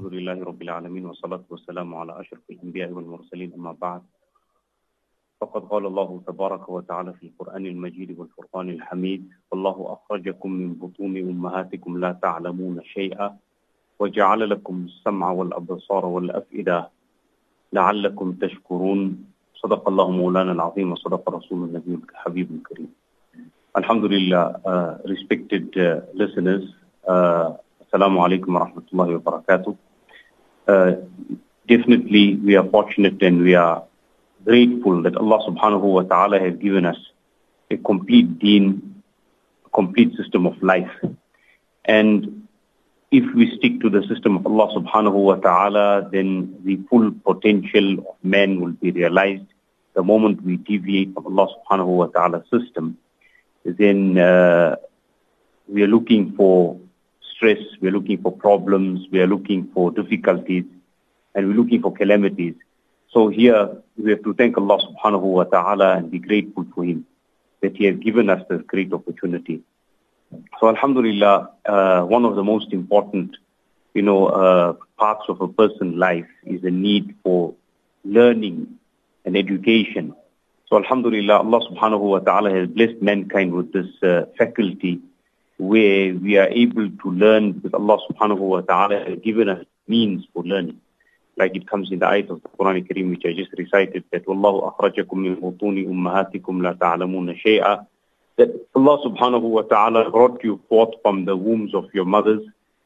الحمد لله رب العالمين والصلاة والسلام على أشرف الأنبياء والمرسلين أما بعد. فقد قال الله تبارك وتعالى في القرآن المجيد والفرقان الحميد والله أخرجكم من بطون أمهاتكم لا تعلمون شيئا وجعل لكم السمع والأبصار والأفئدة لعلكم تشكرون. صدق الله مولانا العظيم وصدق رسول النبي الحبيب الكريم. الحمد لله uh, respected uh, listeners uh, wa rahmatullahi wa barakatuh. Uh, definitely, we are fortunate and we are grateful that Allah subhanahu wa ta'ala has given us a complete deen, a complete system of life. And if we stick to the system of Allah subhanahu wa ta'ala, then the full potential of man will be realized. The moment we deviate from Allah subhanahu wa ta'ala's system, then uh, we are looking for stress, we're looking for problems, we are looking for difficulties, and we're looking for calamities. So here we have to thank Allah subhanahu wa ta'ala and be grateful for Him that He has given us this great opportunity. So Alhamdulillah, uh, one of the most important, you know, uh, parts of a person's life is the need for learning and education. So Alhamdulillah, Allah subhanahu wa ta'ala has blessed mankind with this uh, faculty where we are able to learn because Allah subhanahu wa ta'ala has given us means for learning. Like it comes in the ayat of the Quran Kareem which I just recited that وَاللَّهُ أَخْرَجَكُم مِّن بُطُونِ أُمَّهَاتِكُمْ لَا تَعْلَمُونَ شَيْئًا That Allah subhanahu wa ta'ala brought you forth from the wombs of your mothers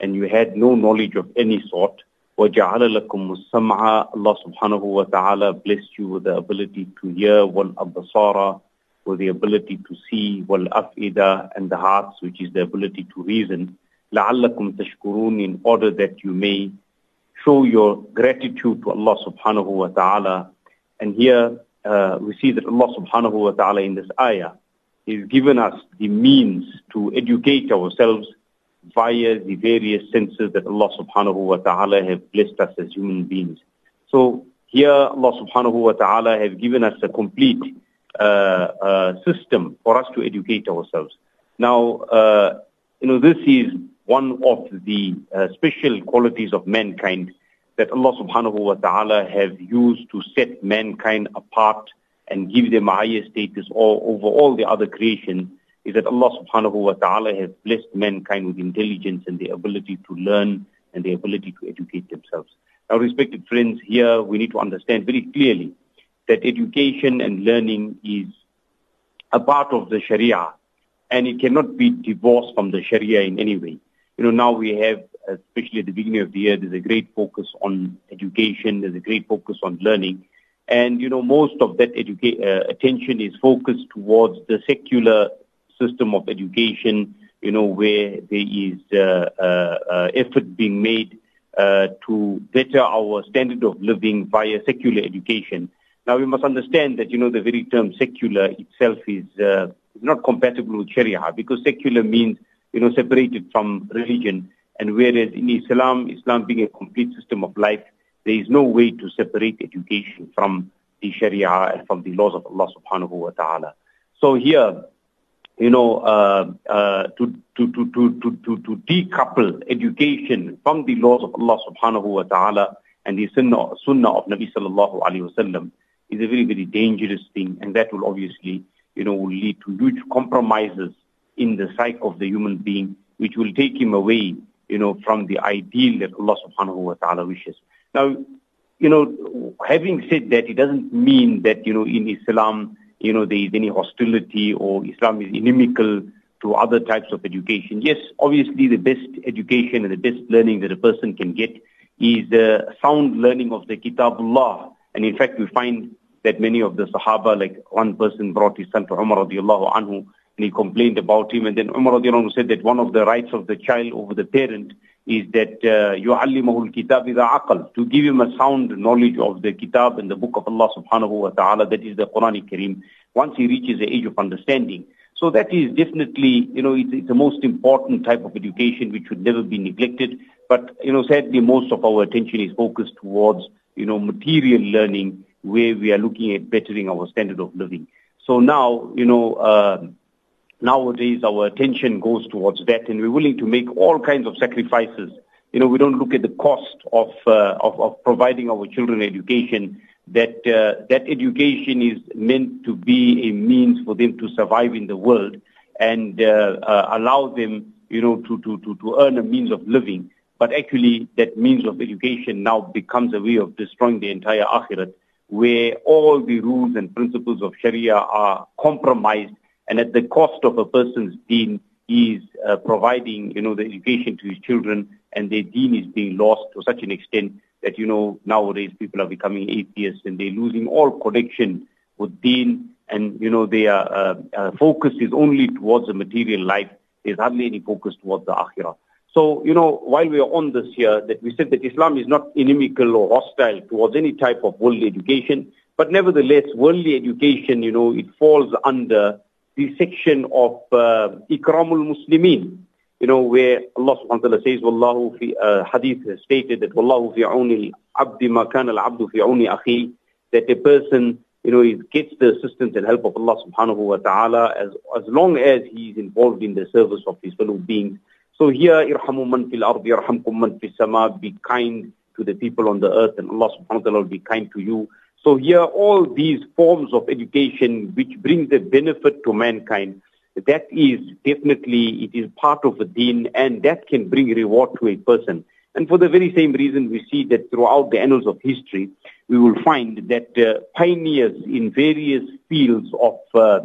and you had no knowledge of any sort. وَجَعَلَ لَكُمُ السَّمْعَ Allah subhanahu wa ta'ala blessed you with the ability to hear وَالْأَبْصَارَ with the ability to see, wal afida, and the hearts, which is the ability to reason, لَعَلَّكُمْ تَشْكُرُونَ in order that you may show your gratitude to Allah subhanahu wa ta'ala. And here uh, we see that Allah subhanahu wa ta'ala in this ayah is given us the means to educate ourselves via the various senses that Allah subhanahu wa ta'ala have blessed us as human beings. So here Allah subhanahu wa ta'ala have given us a complete uh, uh, uh, uh, system for us to educate ourselves. Now, uh, you know, this is one of the uh, special qualities of mankind that Allah subhanahu wa ta'ala have used to set mankind apart and give them a higher status all, over all the other creation is that Allah subhanahu wa ta'ala has blessed mankind with intelligence and the ability to learn and the ability to educate themselves. Now, respected friends, here we need to understand very clearly that education and learning is a part of the Sharia and it cannot be divorced from the Sharia in any way. You know, now we have, especially at the beginning of the year, there's a great focus on education, there's a great focus on learning. And, you know, most of that educa- uh, attention is focused towards the secular system of education, you know, where there is uh, uh, effort being made to better our standard of living via secular education. Now we must understand that, you know, the very term secular itself is, uh, not compatible with Sharia because secular means, you know, separated from religion. And whereas in Islam, Islam being a complete system of life, there is no way to separate education from the Sharia and from the laws of Allah subhanahu wa ta'ala. So here, you know, uh, uh, to, to, to, to, to, to decouple education from the laws of Allah subhanahu wa ta'ala and the sunnah, sunnah of Nabi sallallahu alayhi wa sallam, is a very, very dangerous thing. And that will obviously, you know, will lead to huge compromises in the psyche of the human being, which will take him away, you know, from the ideal that Allah subhanahu wa ta'ala wishes. Now, you know, having said that, it doesn't mean that, you know, in Islam, you know, there is any hostility or Islam is inimical to other types of education. Yes, obviously the best education and the best learning that a person can get is the sound learning of the Kitabullah. And in fact, we find that many of the Sahaba, like one person brought his son to Umar radiallahu anhu, and he complained about him. And then Umar radiallahu anhu said that one of the rights of the child over the parent is that يُعَلِّمَهُ الْكِتَابِ إِذَا عَقَلْ To give him a sound knowledge of the kitab and the book of Allah subhanahu wa ta'ala, that is the Quran Kareem, once he reaches the age of understanding. So that is definitely, you know, it's, it's the most important type of education which should never be neglected. But, you know, sadly, most of our attention is focused towards, you know, material learning where we are looking at bettering our standard of living. So now, you know, uh, nowadays our attention goes towards that and we're willing to make all kinds of sacrifices you know, we don't look at the cost of, uh, of, of providing our children education, that uh, that education is meant to be a means for them to survive in the world and uh, uh, allow them, you know, to, to, to, to earn a means of living. But actually, that means of education now becomes a way of destroying the entire akhirat, where all the rules and principles of Sharia are compromised, and at the cost of a person's deen, is uh, providing, you know, the education to his children, and their deen is being lost to such an extent that, you know, nowadays people are becoming atheists and they're losing all connection with deen, and, you know, their uh, uh, focus is only towards the material life. There's hardly any focus towards the akhirah. So, you know, while we are on this here, that we said that Islam is not inimical or hostile towards any type of worldly education, but nevertheless, worldly education, you know, it falls under the section of uh, Ikramul Muslimin, you know, where Allah subhanahu wa ta'ala says, Wallahu fi, uh, hadith has stated that Wallahu fi auni al-abdi ma al-abdu fi auni akhi, that a person, you know, he gets the assistance and help of Allah subhanahu wa ta'ala as, as long as he is involved in the service of his fellow beings. So here, irhamu man fil ardi, irhamkum man fil sama, be kind to the people on the earth and Allah subhanahu wa ta'ala will be kind to you. So here, all these forms of education which bring a benefit to mankind, that is definitely, it is part of the deen and that can bring reward to a person. And for the very same reason, we see that throughout the annals of history, we will find that uh, pioneers in various fields of uh,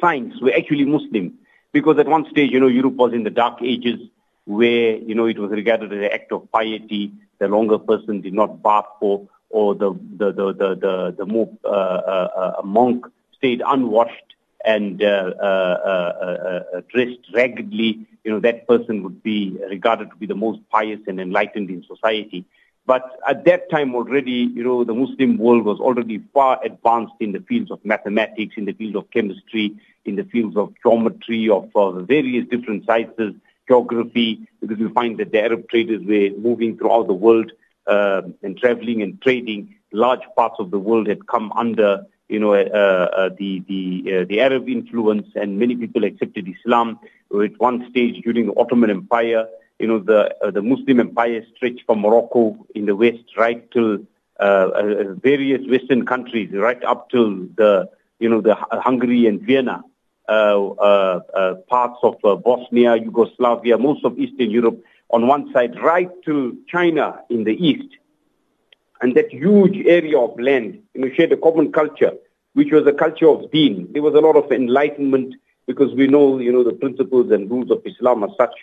science were actually Muslim. Because at one stage, you know, Europe was in the dark ages where, you know, it was regarded as an act of piety. The longer person did not bath for, or the, the, the, the, the, the more uh, uh, uh monk stayed unwashed and uh, uh, uh, dressed raggedly, you know, that person would be regarded to be the most pious and enlightened in society. But at that time already, you know, the Muslim world was already far advanced in the fields of mathematics, in the field of chemistry, in the fields of geometry, of uh, various different sciences, geography, because we find that the Arab traders were moving throughout the world uh, and traveling and trading. Large parts of the world had come under you know, uh, uh, the the uh, the Arab influence, and many people accepted Islam. At one stage during the Ottoman Empire, you know, the uh, the Muslim empire stretched from Morocco in the west right till uh, uh, various Western countries, right up till the you know the Hungary and Vienna. parts of Bosnia, Yugoslavia, most of Eastern Europe on one side, right to China in the east and that huge area of land, you know, shared a common culture, which was a culture of deen. There was a lot of enlightenment because we know, you know, the principles and rules of Islam are such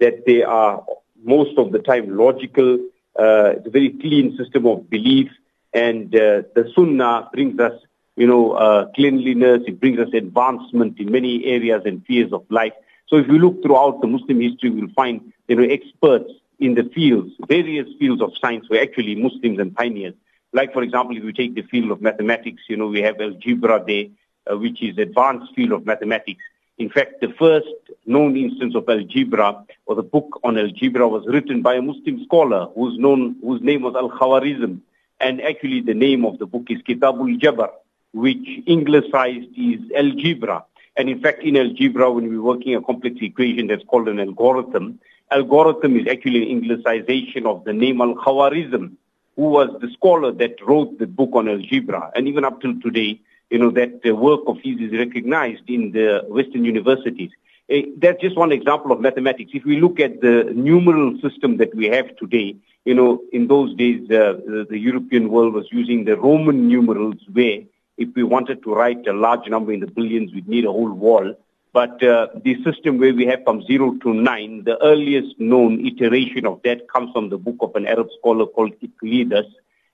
that they are most of the time logical. Uh, it's a very clean system of belief, and uh, the Sunnah brings us, you know, uh, cleanliness. It brings us advancement in many areas and spheres of life. So if you look throughout the Muslim history, you will find you know experts in the fields, various fields of science were actually Muslims and pioneers. Like, for example, if you take the field of mathematics, you know, we have algebra there, uh, which is advanced field of mathematics. In fact, the first known instance of algebra or the book on algebra was written by a Muslim scholar whose, known, whose name was Al-Khawarizm. And actually the name of the book is Kitabul Jabr, which anglicized is algebra. And in fact, in algebra, when we're working a complex equation that's called an algorithm, algorithm is actually an anglicization of the name Al-Khawarizm, who was the scholar that wrote the book on algebra. And even up till today, you know, that the work of his is recognized in the Western universities. Uh, that's just one example of mathematics. If we look at the numeral system that we have today, you know, in those days, uh, the, the European world was using the Roman numerals where if we wanted to write a large number in the billions, we'd need a whole wall. But uh, the system where we have from 0 to 9, the earliest known iteration of that comes from the book of an Arab scholar called Euclides.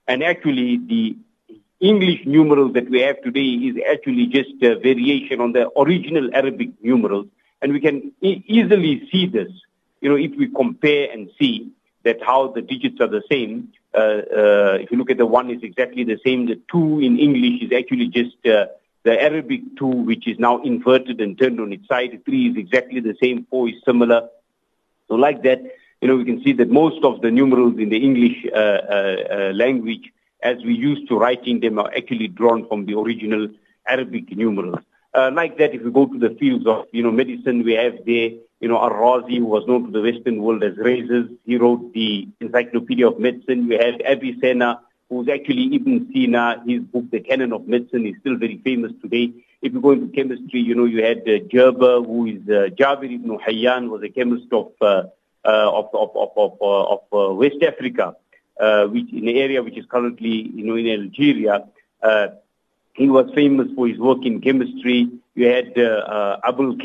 And actually, the English numerals that we have today is actually just a variation on the original Arabic numerals. And we can e- easily see this, you know, if we compare and see that how the digits are the same. Uh, uh, if you look at the one is exactly the same, the two in English is actually just uh, the Arabic 2, which is now inverted and turned on its side. 3 is exactly the same. 4 is similar. So like that, you know, we can see that most of the numerals in the English uh, uh, uh, language, as we used to writing them, are actually drawn from the original Arabic numerals. Uh, like that, if you go to the fields of, you know, medicine, we have there you know, Ar-Razi, who was known to the Western world as Rhazes. He wrote the Encyclopedia of Medicine. You had Avicenna, who's actually Ibn Sina. His book, The Canon of Medicine, is still very famous today. If you go into chemistry, you know, you had uh, Geber, who is uh, Jabir ibn Hayyan, was a chemist of, uh, uh, of, of, of, of, uh, of uh, West Africa, uh, which in the area which is currently, you know, in Algeria. Uh, he was famous for his work in chemistry. You had uh, uh, Abul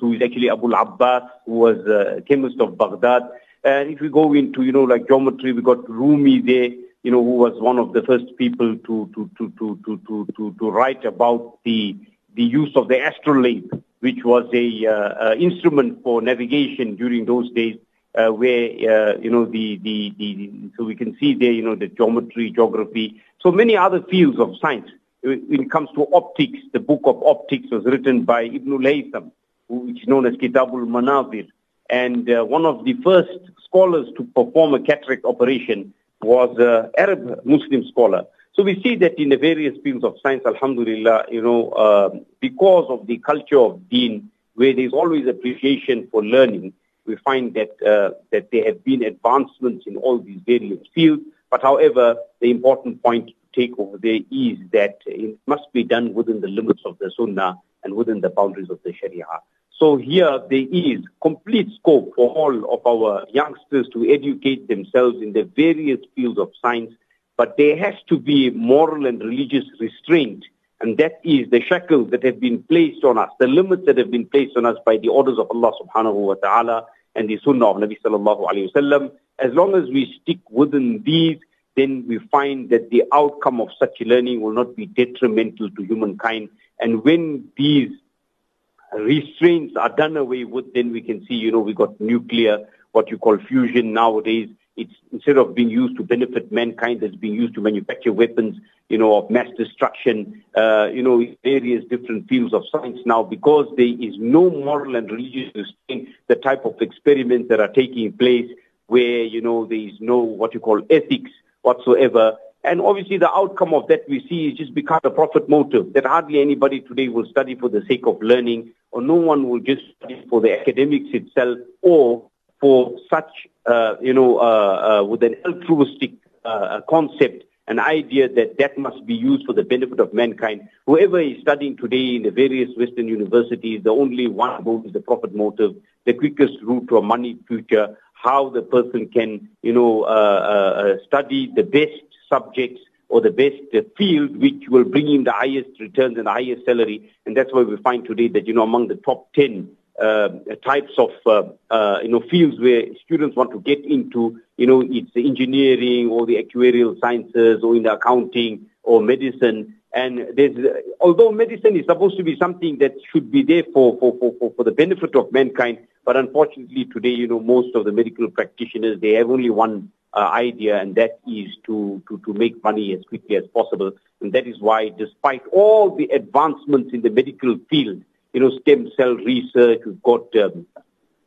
who is actually Abul Abbas, who was a chemist of Baghdad. And if we go into, you know, like geometry, we got Rumi there, you know, who was one of the first people to to to to to to to, to write about the the use of the astrolabe, which was a uh, uh, instrument for navigation during those days. Uh, where uh, you know the, the the so we can see there you know the geometry, geography, so many other fields of science when it comes to optics, the book of optics was written by Ibn al-Haytham, which is known as Kitabul Manazir. And uh, one of the first scholars to perform a cataract operation was an Arab Muslim scholar. So we see that in the various fields of science, alhamdulillah, you know, uh, because of the culture of deen, where there's always appreciation for learning, we find that uh, that there have been advancements in all these various fields. But however, the important point to take over there is that it must be done within the limits of the Sunnah and within the boundaries of the Sharia. So here there is complete scope for all of our youngsters to educate themselves in the various fields of science, but there has to be moral and religious restraint, and that is the shackles that have been placed on us, the limits that have been placed on us by the orders of Allah subhanahu wa ta'ala and the sunnah of Nabi sallallahu alayhi wa As long as we stick within these, then we find that the outcome of such learning will not be detrimental to humankind. And when these restraints are done away with, then we can see, you know, we got nuclear, what you call fusion nowadays. It's instead of being used to benefit mankind, it's being used to manufacture weapons, you know, of mass destruction, uh, you know, various different fields of science now because there is no moral and religious restraint, the type of experiments that are taking place where, you know, there is no what you call ethics whatsoever. And obviously the outcome of that we see is just become a profit motive that hardly anybody today will study for the sake of learning or no one will just study for the academics itself or for such, uh, you know, uh, uh, with an altruistic uh, concept, an idea that that must be used for the benefit of mankind. Whoever is studying today in the various Western universities, the only one goal is the profit motive, the quickest route to a money future, how the person can, you know, uh, uh, uh, study the best subjects or the best field which will bring him the highest returns and the highest salary. And that's why we find today that, you know, among the top 10 uh, types of, uh, uh, you know, fields where students want to get into, you know, it's engineering or the actuarial sciences or in the accounting or medicine. And there's, although medicine is supposed to be something that should be there for, for, for, for the benefit of mankind, but unfortunately today, you know, most of the medical practitioners, they have only one uh, idea, and that is to, to, to make money as quickly as possible. And that is why, despite all the advancements in the medical field, you know, stem cell research, we've got um,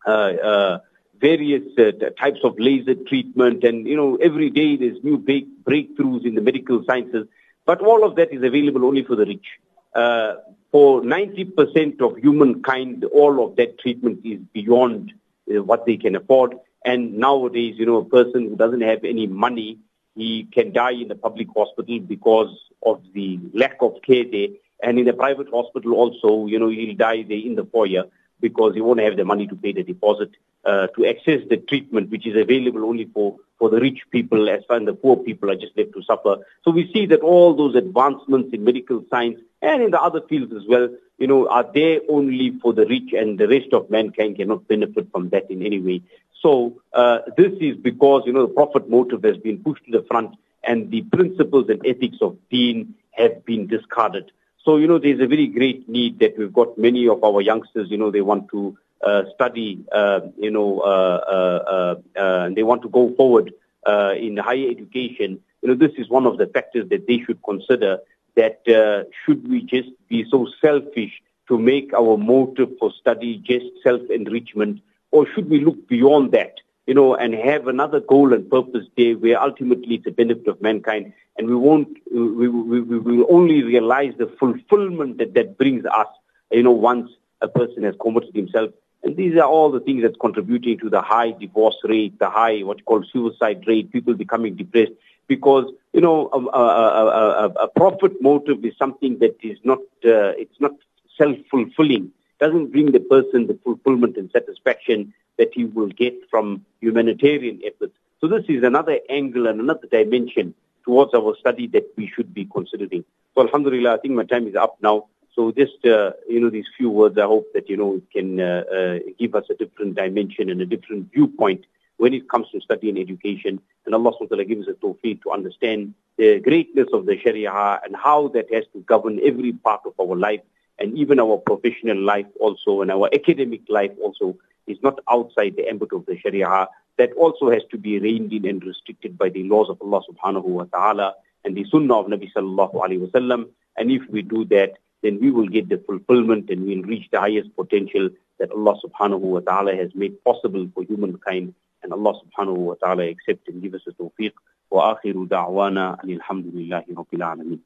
uh, uh, various uh, types of laser treatment, and, you know, every day there's new big breakthroughs in the medical sciences. But all of that is available only for the rich. Uh, for 90% of humankind, all of that treatment is beyond uh, what they can afford. And nowadays, you know, a person who doesn't have any money, he can die in the public hospital because of the lack of care there. And in the private hospital also, you know, he'll die in the foyer because he won't have the money to pay the deposit uh, to access the treatment, which is available only for, for the rich people, as far as the poor people are just left to suffer. So we see that all those advancements in medical science and in the other fields as well, you know, are there only for the rich and the rest of mankind cannot benefit from that in any way. So uh, this is because, you know, the profit motive has been pushed to the front and the principles and ethics of deen have been discarded. So, you know, there's a very great need that we've got many of our youngsters, you know, they want to uh, study, uh, you know, uh, uh, uh they want to go forward uh, in higher education. You know, this is one of the factors that they should consider that uh, should we just be so selfish to make our motive for study just self-enrichment, or should we look beyond that, you know, and have another goal and purpose there where ultimately it's a benefit of mankind, and we won't, we, we, we will only realize the fulfillment that that brings us, you know, once a person has committed himself And these are all the things that's contributing to the high divorce rate, the high what you call suicide rate, people becoming depressed. Because, you know, a, a, a, a profit motive is something that is not, uh, it's not self-fulfilling. Doesn't bring the person the fulfillment and satisfaction that he will get from humanitarian efforts. So this is another angle and another dimension towards our study that we should be considering. So Alhamdulillah, I think my time is up now. So just, uh, you know, these few words, I hope that, you know, it can uh, uh, give us a different dimension and a different viewpoint when it comes to study and education. And Allah Subhanahu SWT gives us a tawfiq to understand the greatness of the Sharia and how that has to govern every part of our life and even our professional life also and our academic life also is not outside the ambit of the Sharia. That also has to be reined in and restricted by the laws of Allah subhanahu wa ta'ala and the sunnah of Nabi sallallahu alayhi wa sallam. And if we do that, then we will get the fulfillment and we'll reach the highest potential that Allah subhanahu wa ta'ala has made possible for humankind. And Allah subhanahu wa ta'ala accept and give us a tawfiq. وآخر دعوانا أن الحمد لله رب العالمين